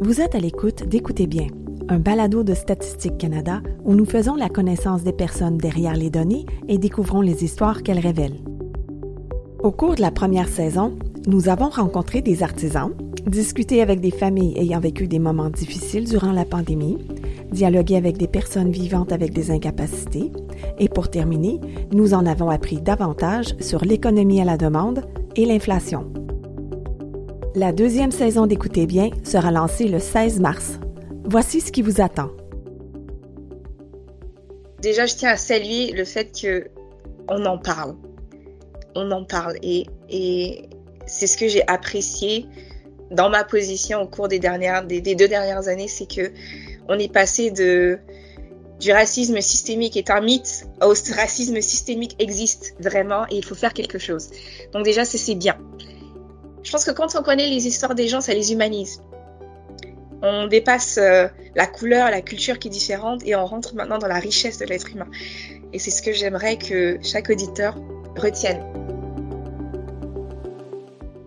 Vous êtes à l'écoute d'Écoutez bien, un balado de Statistique Canada où nous faisons la connaissance des personnes derrière les données et découvrons les histoires qu'elles révèlent. Au cours de la première saison, nous avons rencontré des artisans, discuté avec des familles ayant vécu des moments difficiles durant la pandémie, dialogué avec des personnes vivantes avec des incapacités, et pour terminer, nous en avons appris davantage sur l'économie à la demande et l'inflation. La deuxième saison d'Écoutez bien sera lancée le 16 mars. Voici ce qui vous attend. Déjà, je tiens à saluer le fait que on en parle. On en parle et, c'est ce que j'ai apprécié dans ma position au cours des deux dernières années, c'est que on est passé du racisme systémique est un mythe au racisme systémique existe vraiment et il faut faire quelque chose. Donc déjà, c'est bien. Je pense que quand on connaît les histoires des gens, ça les humanise. On dépasse euh, la couleur, la culture qui est différente et on rentre maintenant dans la richesse de l'être humain. Et c'est ce que j'aimerais que chaque auditeur retienne.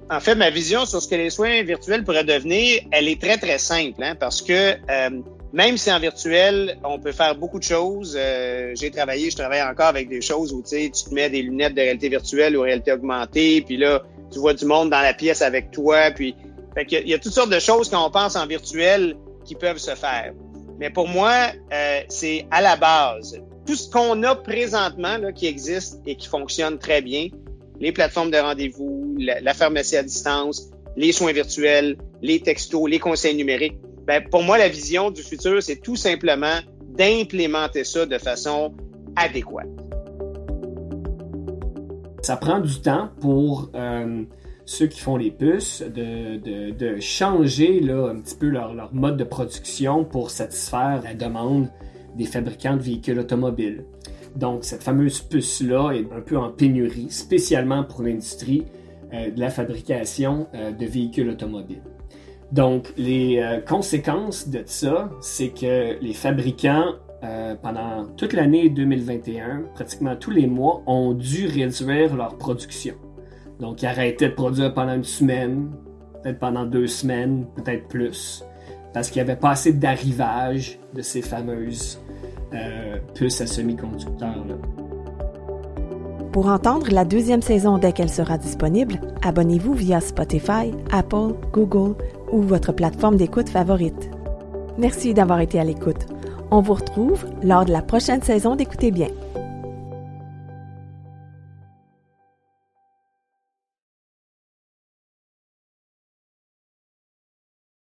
En fait, ma vision sur ce que les soins virtuels pourraient devenir, elle est très, très simple, hein, parce que euh, même si en virtuel, on peut faire beaucoup de choses. Euh, j'ai travaillé, je travaille encore avec des choses où tu te mets des lunettes de réalité virtuelle ou réalité augmentée, puis là, tu vois du monde dans la pièce avec toi, puis fait qu'il y, a, il y a toutes sortes de choses quand on pense en virtuel qui peuvent se faire. Mais pour moi, euh, c'est à la base. Tout ce qu'on a présentement là, qui existe et qui fonctionne très bien, les plateformes de rendez-vous, la, la pharmacie à distance, les soins virtuels, les textos, les conseils numériques, ben, pour moi, la vision du futur, c'est tout simplement d'implémenter ça de façon adéquate. Ça prend du temps pour euh, ceux qui font les puces de, de, changer là, un petit peu leur, leur, mode de production pour satisfaire la demande des fabricants de véhicules automobiles. Donc, cette fameuse puce-là est un peu en pénurie, spécialement pour l'industrie euh, de la fabrication euh, de véhicules automobiles. Donc, les conséquences de ça, c'est que les fabricants, euh, pendant toute l'année 2021, pratiquement tous les mois, ont dû réduire leur production. Donc, ils arrêtaient de produire pendant une semaine, peut-être pendant deux semaines, peut-être plus, parce qu'il n'y avait pas assez d'arrivage de ces fameuses euh, puces à semi-conducteurs-là. Pour entendre la deuxième saison dès qu'elle sera disponible, abonnez-vous via Spotify, Apple, Google ou votre plateforme d'écoute favorite. Merci d'avoir été à l'écoute. On vous retrouve lors de la prochaine saison d'Écoutez bien.